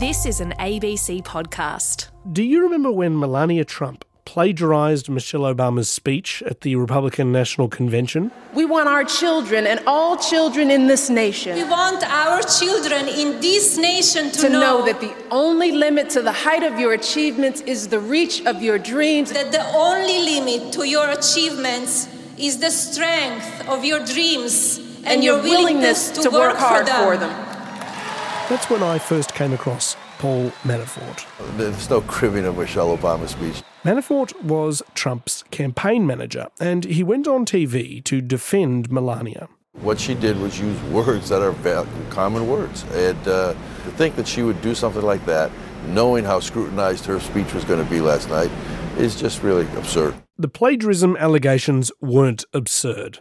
This is an ABC podcast. Do you remember when Melania Trump plagiarized Michelle Obama's speech at the Republican National Convention? We want our children and all children in this nation We want our children in this nation to, to know that the only limit to the height of your achievements is the reach of your dreams. that the only limit to your achievements is the strength of your dreams and, And your your willingness, willingness to, to work hard for them. for them. That's when I first came across Paul Manafort. There's no cribbing of Michelle Obama's speech. Manafort was Trump's campaign manager, and he went on TV to defend Melania. What she did was use words that are common words. And uh, to think that she would do something like that, knowing how scrutinized her speech was going to be last night, is just really absurd. The plagiarism allegations weren't absurd.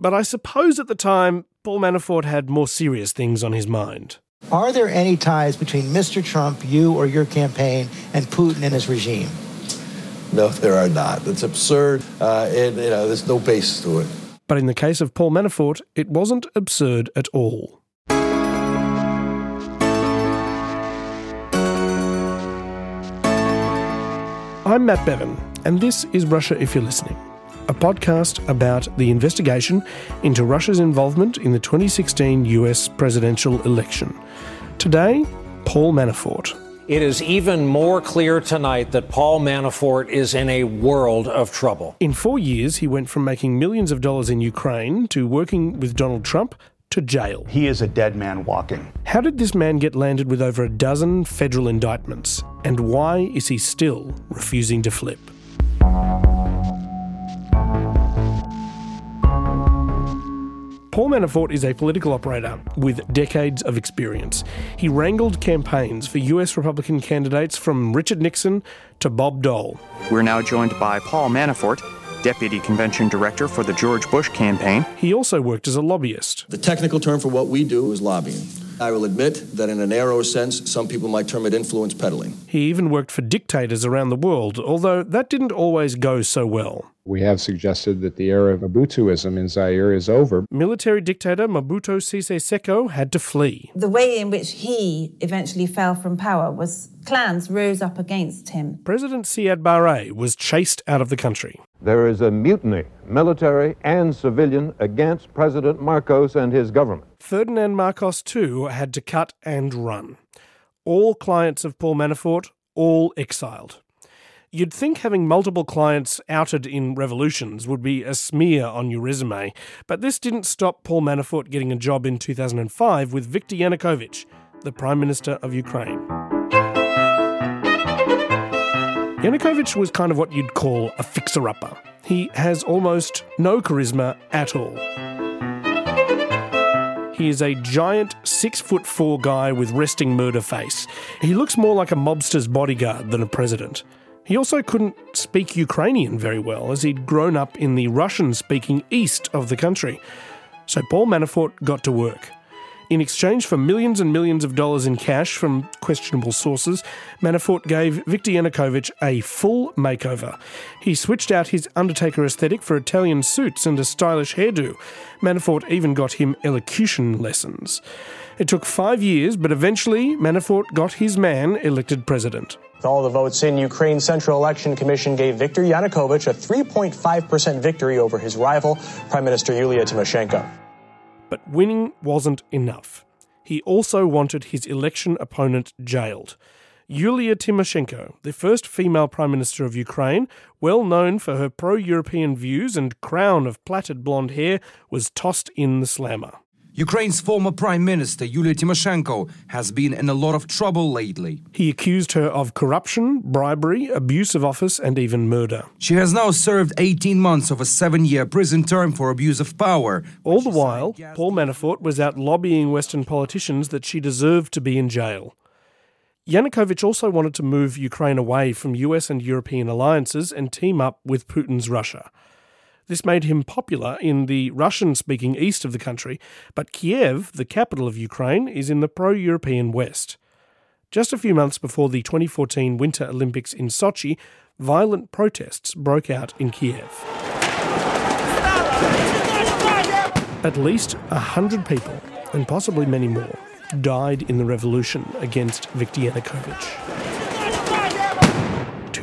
But I suppose at the time, Paul Manafort had more serious things on his mind. Are there any ties between Mr. Trump, you, or your campaign, and Putin and his regime? No, there are not. That's absurd, uh, and you know, there's no basis to it. But in the case of Paul Manafort, it wasn't absurd at all. I'm Matt Bevan, and this is Russia If You're Listening, a podcast about the investigation into Russia's involvement in the 2016 US presidential election. Today, Paul Manafort. It is even more clear tonight that Paul Manafort is in a world of trouble. In four years, he went from making millions of dollars in Ukraine to working with Donald Trump to jail. He is a dead man walking. How did this man get landed with over a dozen federal indictments? And why is he still refusing to flip? Paul Manafort is a political operator with decades of experience. He wrangled campaigns for US Republican candidates from Richard Nixon to Bob Dole. We're now joined by Paul Manafort, Deputy Convention Director for the George Bush campaign. He also worked as a lobbyist. The technical term for what we do is lobbying. I will admit that in a narrow sense, some people might term it influence peddling. He even worked for dictators around the world, although that didn't always go so well. We have suggested that the era of Mobutuism in Zaire is over. Military dictator Mobutu Sese Seko had to flee. The way in which he eventually fell from power was clans rose up against him. President Siad Barre was chased out of the country. There is a mutiny, military and civilian, against President Marcos and his government. Ferdinand Marcos, too, had to cut and run. All clients of Paul Manafort, all exiled. You'd think having multiple clients outed in revolutions would be a smear on your resume, but this didn't stop Paul Manafort getting a job in 2005 with Viktor Yanukovych, the Prime Minister of Ukraine. Yanukovych was kind of what you'd call a fixer upper. He has almost no charisma at all. He is a giant six foot four guy with resting murder face. He looks more like a mobster's bodyguard than a president. He also couldn't speak Ukrainian very well, as he'd grown up in the Russian speaking east of the country. So Paul Manafort got to work. In exchange for millions and millions of dollars in cash from questionable sources, Manafort gave Viktor Yanukovych a full makeover. He switched out his Undertaker aesthetic for Italian suits and a stylish hairdo. Manafort even got him elocution lessons. It took five years, but eventually Manafort got his man elected president. With all the votes in, Ukraine's Central Election Commission gave Viktor Yanukovych a 3.5% victory over his rival, Prime Minister Yulia Tymoshenko. But winning wasn't enough. He also wanted his election opponent jailed. Yulia Tymoshenko, the first female Prime Minister of Ukraine, well known for her pro European views and crown of plaited blonde hair, was tossed in the slammer. Ukraine's former Prime Minister Yulia Tymoshenko has been in a lot of trouble lately. He accused her of corruption, bribery, abuse of office, and even murder. She has now served 18 months of a seven year prison term for abuse of power. All the while, Paul Manafort was out lobbying Western politicians that she deserved to be in jail. Yanukovych also wanted to move Ukraine away from US and European alliances and team up with Putin's Russia. This made him popular in the Russian speaking east of the country, but Kiev, the capital of Ukraine, is in the pro European west. Just a few months before the 2014 Winter Olympics in Sochi, violent protests broke out in Kiev. At least a hundred people, and possibly many more, died in the revolution against Viktor Yanukovych.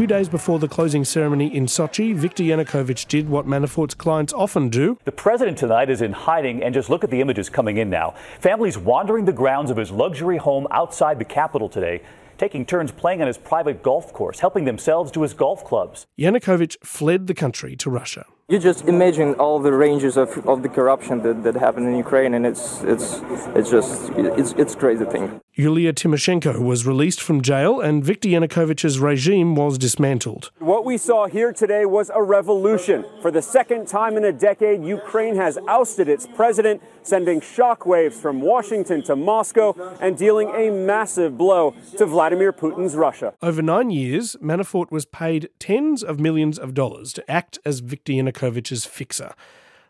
Two days before the closing ceremony in Sochi, Viktor Yanukovych did what Manafort's clients often do. The president tonight is in hiding, and just look at the images coming in now. Families wandering the grounds of his luxury home outside the capital today, taking turns playing on his private golf course, helping themselves to his golf clubs. Yanukovych fled the country to Russia. You just imagine all the ranges of, of the corruption that, that happened in Ukraine, and it's it's it's just it's it's crazy thing. Yulia Tymoshenko was released from jail, and Viktor Yanukovych's regime was dismantled. What we saw here today was a revolution. For the second time in a decade, Ukraine has ousted its president, sending shockwaves from Washington to Moscow and dealing a massive blow to Vladimir Putin's Russia. Over nine years, Manafort was paid tens of millions of dollars to act as Viktor Yanukovych's fixer.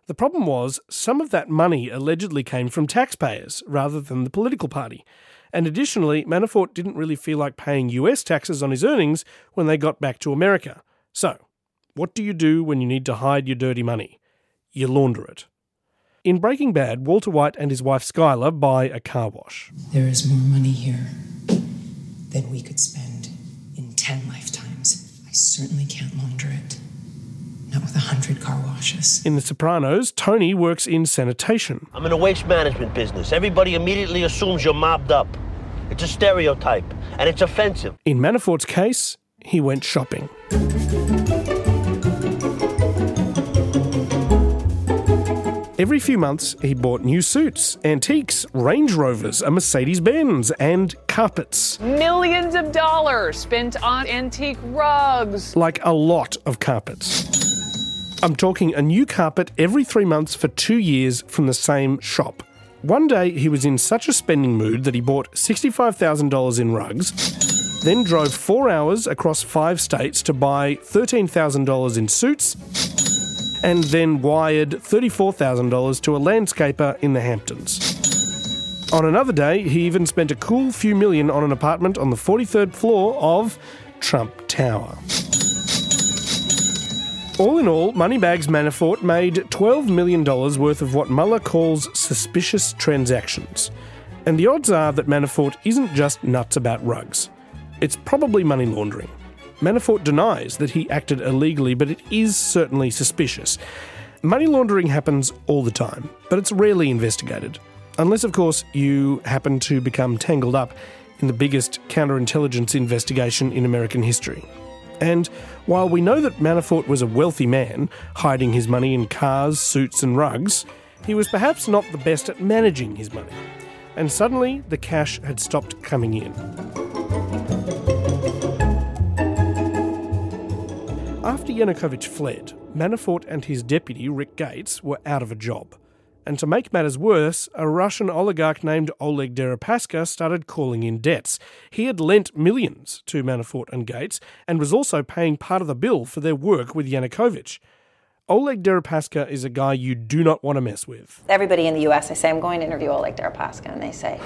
The problem was, some of that money allegedly came from taxpayers rather than the political party. And additionally, Manafort didn't really feel like paying US taxes on his earnings when they got back to America. So, what do you do when you need to hide your dirty money? You launder it. In Breaking Bad, Walter White and his wife Skylar buy a car wash. There is more money here than we could spend in 10 lifetimes. I certainly can't launder it. Not with a hundred car washes. In The Sopranos, Tony works in sanitation. I'm in a waste management business. Everybody immediately assumes you're mobbed up. It's a stereotype, and it's offensive. In Manafort's case, he went shopping. Every few months, he bought new suits, antiques, Range Rovers, a Mercedes Benz, and carpets. Millions of dollars spent on antique rugs. Like a lot of carpets. I'm talking a new carpet every three months for two years from the same shop. One day, he was in such a spending mood that he bought $65,000 in rugs, then drove four hours across five states to buy $13,000 in suits, and then wired $34,000 to a landscaper in the Hamptons. On another day, he even spent a cool few million on an apartment on the 43rd floor of Trump Tower. All in all, Moneybags Manafort made $12 million worth of what Mueller calls suspicious transactions. And the odds are that Manafort isn't just nuts about rugs. It's probably money laundering. Manafort denies that he acted illegally, but it is certainly suspicious. Money laundering happens all the time, but it's rarely investigated. Unless, of course, you happen to become tangled up in the biggest counterintelligence investigation in American history. And while we know that Manafort was a wealthy man, hiding his money in cars, suits, and rugs, he was perhaps not the best at managing his money. And suddenly, the cash had stopped coming in. After Yanukovych fled, Manafort and his deputy, Rick Gates, were out of a job. And to make matters worse, a Russian oligarch named Oleg Deripaska started calling in debts. He had lent millions to Manafort and Gates and was also paying part of the bill for their work with Yanukovych. Oleg Deripaska is a guy you do not want to mess with. Everybody in the US, I say, I'm going to interview Oleg Deripaska, and they say,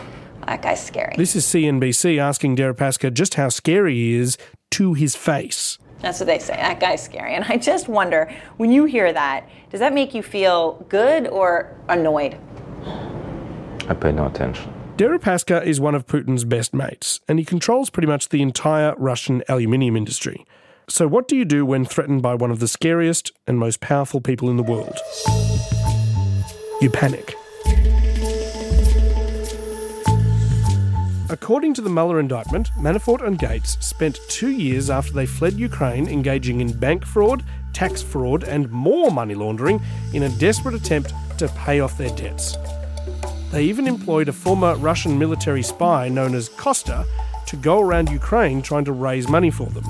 that guy's scary. This is CNBC asking Deripaska just how scary he is to his face. That's what they say. That guy's scary. And I just wonder, when you hear that, does that make you feel good or annoyed? I pay no attention. Deripaska is one of Putin's best mates, and he controls pretty much the entire Russian aluminium industry. So, what do you do when threatened by one of the scariest and most powerful people in the world? You panic. According to the Mueller indictment, Manafort and Gates spent two years after they fled Ukraine engaging in bank fraud, tax fraud, and more money laundering in a desperate attempt to pay off their debts. They even employed a former Russian military spy known as Kosta to go around Ukraine trying to raise money for them.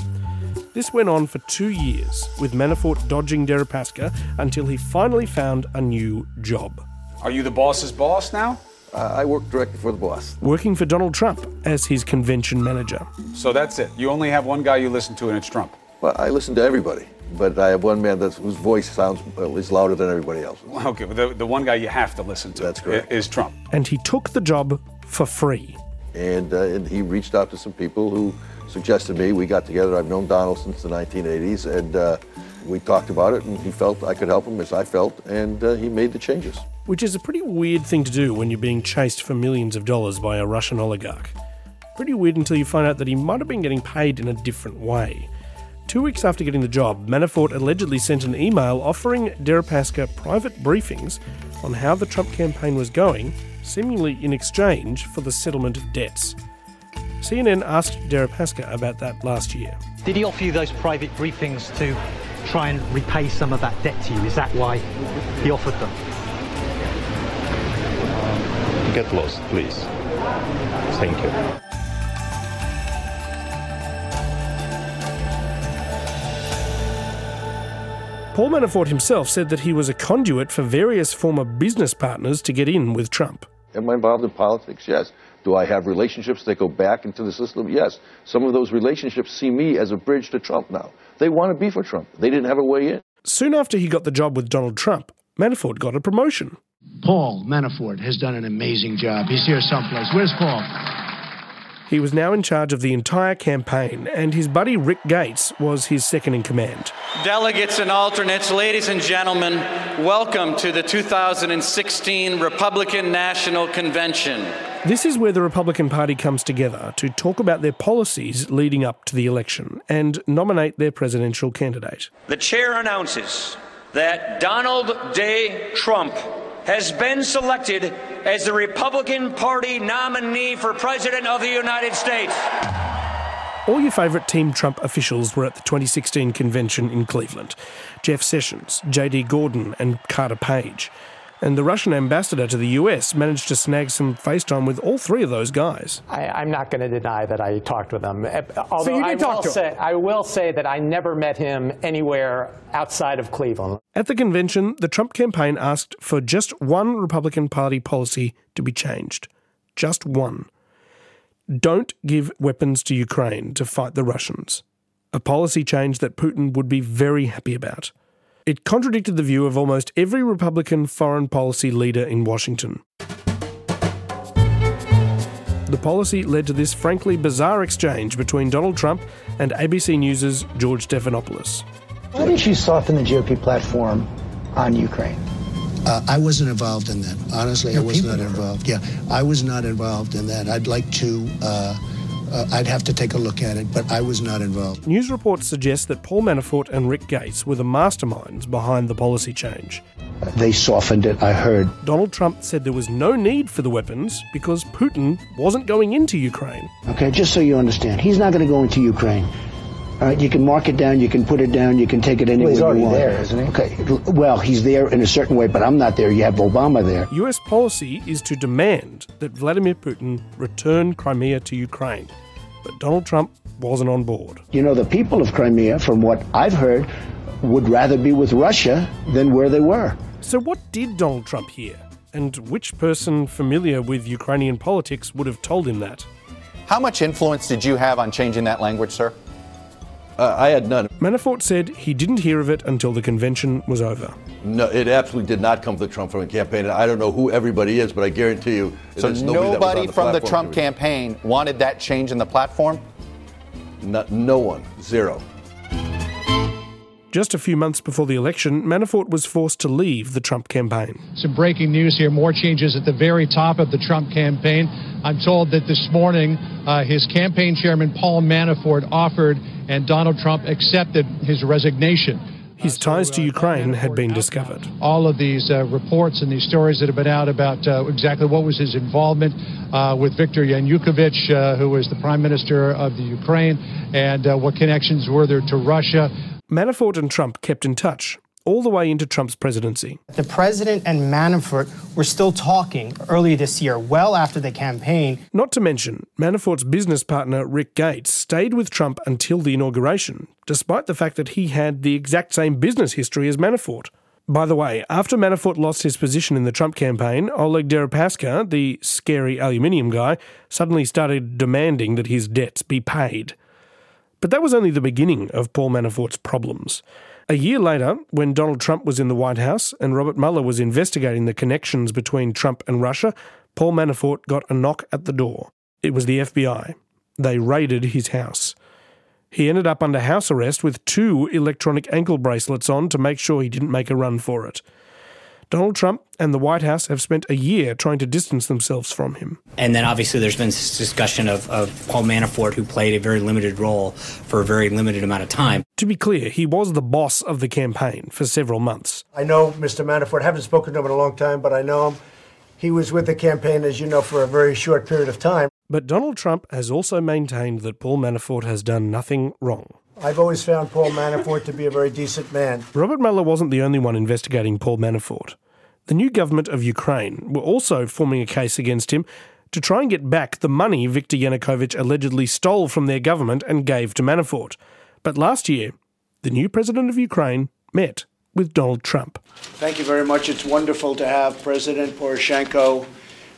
This went on for two years, with Manafort dodging Deripaska until he finally found a new job. Are you the boss's boss now? I work directly for the boss. Working for Donald Trump as his convention manager. So that's it. You only have one guy you listen to, and it's Trump. Well, I listen to everybody, but I have one man that's, whose voice sounds well, is louder than everybody else. Okay, but the, the one guy you have to listen to That's correct. is Trump. And he took the job for free. And, uh, and he reached out to some people who suggested me. We got together. I've known Donald since the 1980s, and uh, we talked about it. And he felt I could help him as I felt, and uh, he made the changes. Which is a pretty weird thing to do when you're being chased for millions of dollars by a Russian oligarch. Pretty weird until you find out that he might have been getting paid in a different way. Two weeks after getting the job, Manafort allegedly sent an email offering Deripaska private briefings on how the Trump campaign was going, seemingly in exchange for the settlement of debts. CNN asked Deripaska about that last year. Did he offer you those private briefings to try and repay some of that debt to you? Is that why he offered them? Get lost, please. Thank you. Paul Manafort himself said that he was a conduit for various former business partners to get in with Trump. Am I involved in politics? Yes. Do I have relationships that go back into the system? Yes. Some of those relationships see me as a bridge to Trump now. They want to be for Trump. They didn't have a way in. Soon after he got the job with Donald Trump, Manafort got a promotion. Paul Manafort has done an amazing job. He's here someplace. Where's Paul? He was now in charge of the entire campaign, and his buddy Rick Gates was his second in command. Delegates and alternates, ladies and gentlemen, welcome to the 2016 Republican National Convention. This is where the Republican Party comes together to talk about their policies leading up to the election and nominate their presidential candidate. The chair announces that Donald J. Trump has been selected as the Republican Party nominee for President of the United States. All your favourite Team Trump officials were at the 2016 convention in Cleveland Jeff Sessions, J.D. Gordon, and Carter Page. And the Russian ambassador to the US managed to snag some FaceTime with all three of those guys. I, am not going to deny that I talked with him. Although so you did I talk will to say, him? I will say that I never met him anywhere outside of Cleveland. At the convention, the Trump campaign asked for just one Republican Party policy to be changed. Just one. Don't give weapons to Ukraine to fight the Russians. A policy change that Putin would be very happy about. It contradicted the view of almost every Republican foreign policy leader in Washington. The policy led to this frankly bizarre exchange between Donald Trump and ABC News' George Stephanopoulos. Why didn't you soften the GOP platform on Ukraine? Uh, I wasn't involved in that. Honestly, Your I was not involved. Yeah, I was not involved in that. I'd like to. Uh, uh, I'd have to take a look at it, but I was not involved. News reports suggest that Paul Manafort and Rick Gates were the masterminds behind the policy change. They softened it. I heard. Donald Trump said there was no need for the weapons because Putin wasn't going into Ukraine. Okay, just so you understand, he's not going to go into Ukraine. All right, you can mark it down, you can put it down, you can take it anywhere he's already you want. there, isn't he? Okay, well, he's there in a certain way, but I'm not there. You have Obama there. US policy is to demand that Vladimir Putin return Crimea to Ukraine. But Donald Trump wasn't on board. You know, the people of Crimea, from what I've heard, would rather be with Russia than where they were. So, what did Donald Trump hear? And which person familiar with Ukrainian politics would have told him that? How much influence did you have on changing that language, sir? Uh, I had none. Manafort said he didn't hear of it until the convention was over. No, it absolutely did not come from the Trump campaign. And I don't know who everybody is, but I guarantee you, So there's nobody, that nobody the from the Trump campaign wanted that change in the platform? No, no one. Zero. Just a few months before the election, Manafort was forced to leave the Trump campaign. Some breaking news here. More changes at the very top of the Trump campaign. I'm told that this morning uh, his campaign chairman, Paul Manafort, offered and Donald Trump accepted his resignation. His ties to Ukraine had been discovered. All of these uh, reports and these stories that have been out about uh, exactly what was his involvement uh, with Viktor Yanukovych, uh, who was the prime minister of the Ukraine, and uh, what connections were there to Russia. Manafort and Trump kept in touch all the way into Trump's presidency. The president and Manafort were still talking early this year, well after the campaign. Not to mention, Manafort's business partner Rick Gates stayed with Trump until the inauguration, despite the fact that he had the exact same business history as Manafort. By the way, after Manafort lost his position in the Trump campaign, Oleg Deripaska, the scary aluminium guy, suddenly started demanding that his debts be paid. But that was only the beginning of Paul Manafort's problems. A year later, when Donald Trump was in the White House and Robert Mueller was investigating the connections between Trump and Russia, Paul Manafort got a knock at the door. It was the FBI. They raided his house. He ended up under house arrest with two electronic ankle bracelets on to make sure he didn't make a run for it. Donald Trump and the White House have spent a year trying to distance themselves from him. And then obviously there's been this discussion of, of Paul Manafort, who played a very limited role for a very limited amount of time. To be clear, he was the boss of the campaign for several months. I know Mr. Manafort. I haven't spoken to him in a long time, but I know him. He was with the campaign, as you know, for a very short period of time. But Donald Trump has also maintained that Paul Manafort has done nothing wrong. I've always found Paul Manafort to be a very decent man. Robert Mueller wasn't the only one investigating Paul Manafort. The new government of Ukraine were also forming a case against him to try and get back the money Viktor Yanukovych allegedly stole from their government and gave to Manafort. But last year, the new president of Ukraine met with Donald Trump. Thank you very much. It's wonderful to have President Poroshenko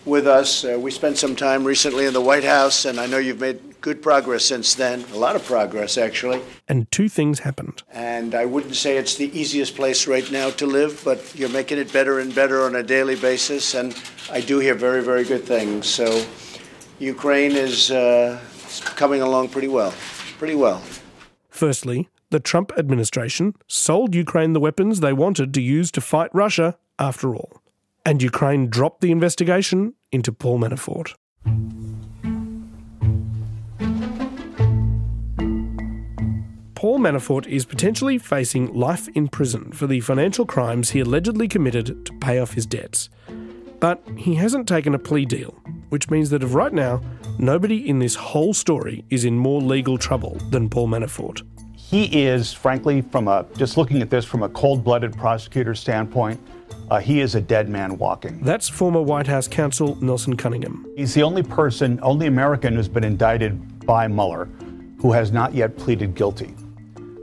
with us. Uh, we spent some time recently in the White House, and I know you've made good progress since then, a lot of progress, actually. And two things happened. And I wouldn't say it's the easiest place right now to live, but you're making it better and better on a daily basis, and I do hear very, very good things. So Ukraine is uh, coming along pretty well, pretty well. Firstly, the Trump administration sold Ukraine the weapons they wanted to use to fight Russia after all. And Ukraine dropped the investigation into Paul Manafort. Paul Manafort is potentially facing life in prison for the financial crimes he allegedly committed to pay off his debts. But he hasn't taken a plea deal, which means that of right now, nobody in this whole story is in more legal trouble than Paul Manafort. He is, frankly, from a just looking at this from a cold-blooded prosecutor standpoint, uh, he is a dead man walking. That's former White House counsel Nelson Cunningham. He's the only person, only American who's been indicted by Mueller who has not yet pleaded guilty.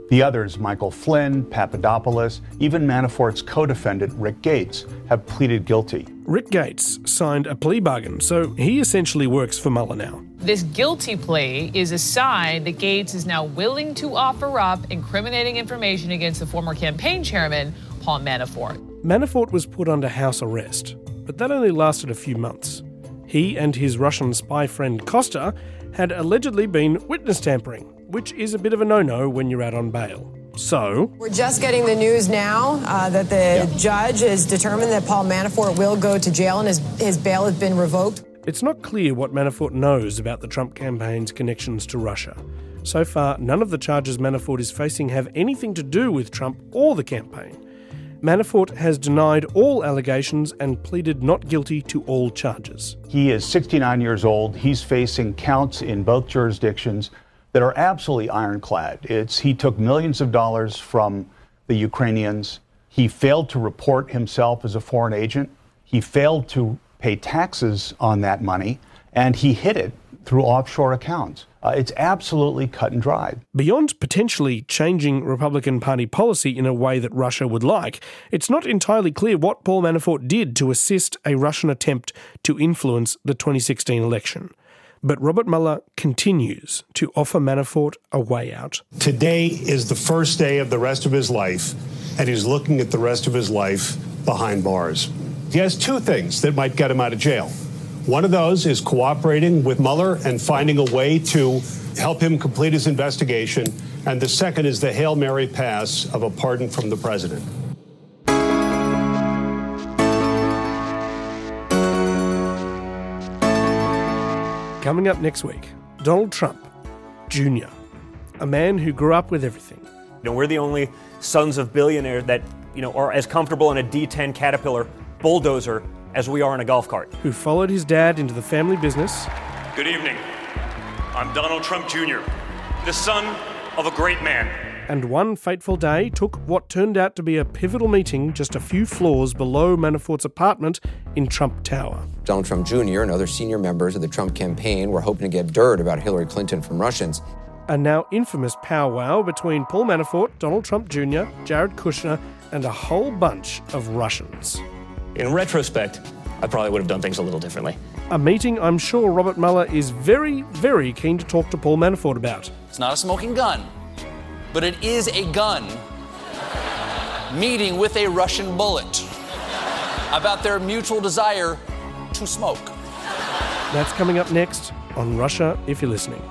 The others, Michael Flynn, Papadopoulos, even Manafort's co defendant, Rick Gates, have pleaded guilty. Rick Gates signed a plea bargain, so he essentially works for Mueller now. This guilty plea is a sign that Gates is now willing to offer up incriminating information against the former campaign chairman, Paul Manafort. Manafort was put under house arrest, but that only lasted a few months. He and his Russian spy friend Costa had allegedly been witness tampering, which is a bit of a no no when you're out on bail. So, We're just getting the news now uh, that the judge has determined that Paul Manafort will go to jail and his, his bail has been revoked. it's not clear what Manafort knows about the Trump campaign's connections to Russia. So far, none of the charges Manafort is facing have anything to do with Trump or the campaign. Manafort has denied all allegations and pleaded not guilty to all charges. He is 69 years old. He's facing counts in both jurisdictions that are absolutely ironclad. It's he took millions of dollars from the Ukrainians. He failed to report himself as a foreign agent. He failed to pay taxes on that money, and he hid it through offshore accounts. Uh, it's absolutely cut and dried. Beyond potentially changing Republican Party policy in a way that Russia would like, it's not entirely clear what Paul Manafort did to assist a Russian attempt to influence the 2016 election. But Robert Mueller continues to offer Manafort a way out. Today is the first day of the rest of his life, and he's looking at the rest of his life behind bars. He has two things that might get him out of jail. One of those is cooperating with Mueller and finding a way to help him complete his investigation. And the second is the Hail Mary pass of a pardon from the president. Coming up next week, Donald Trump Jr., a man who grew up with everything. You know, we're the only sons of billionaires that, you know, are as comfortable in a D10 Caterpillar bulldozer as we are in a golf cart. Who followed his dad into the family business Good evening. I'm Donald Trump Jr., the son of a great man. And one fateful day took what turned out to be a pivotal meeting just a few floors below Manafort's apartment in Trump Tower. Donald Trump Jr. and other senior members of the Trump campaign were hoping to get dirt about Hillary Clinton from Russians. A now infamous powwow between Paul Manafort, Donald Trump Jr., Jared Kushner, and a whole bunch of Russians. In retrospect, I probably would have done things a little differently. A meeting I'm sure Robert Mueller is very, very keen to talk to Paul Manafort about. It's not a smoking gun, but it is a gun meeting with a Russian bullet about their mutual desire to smoke. That's coming up next on Russia If You're Listening.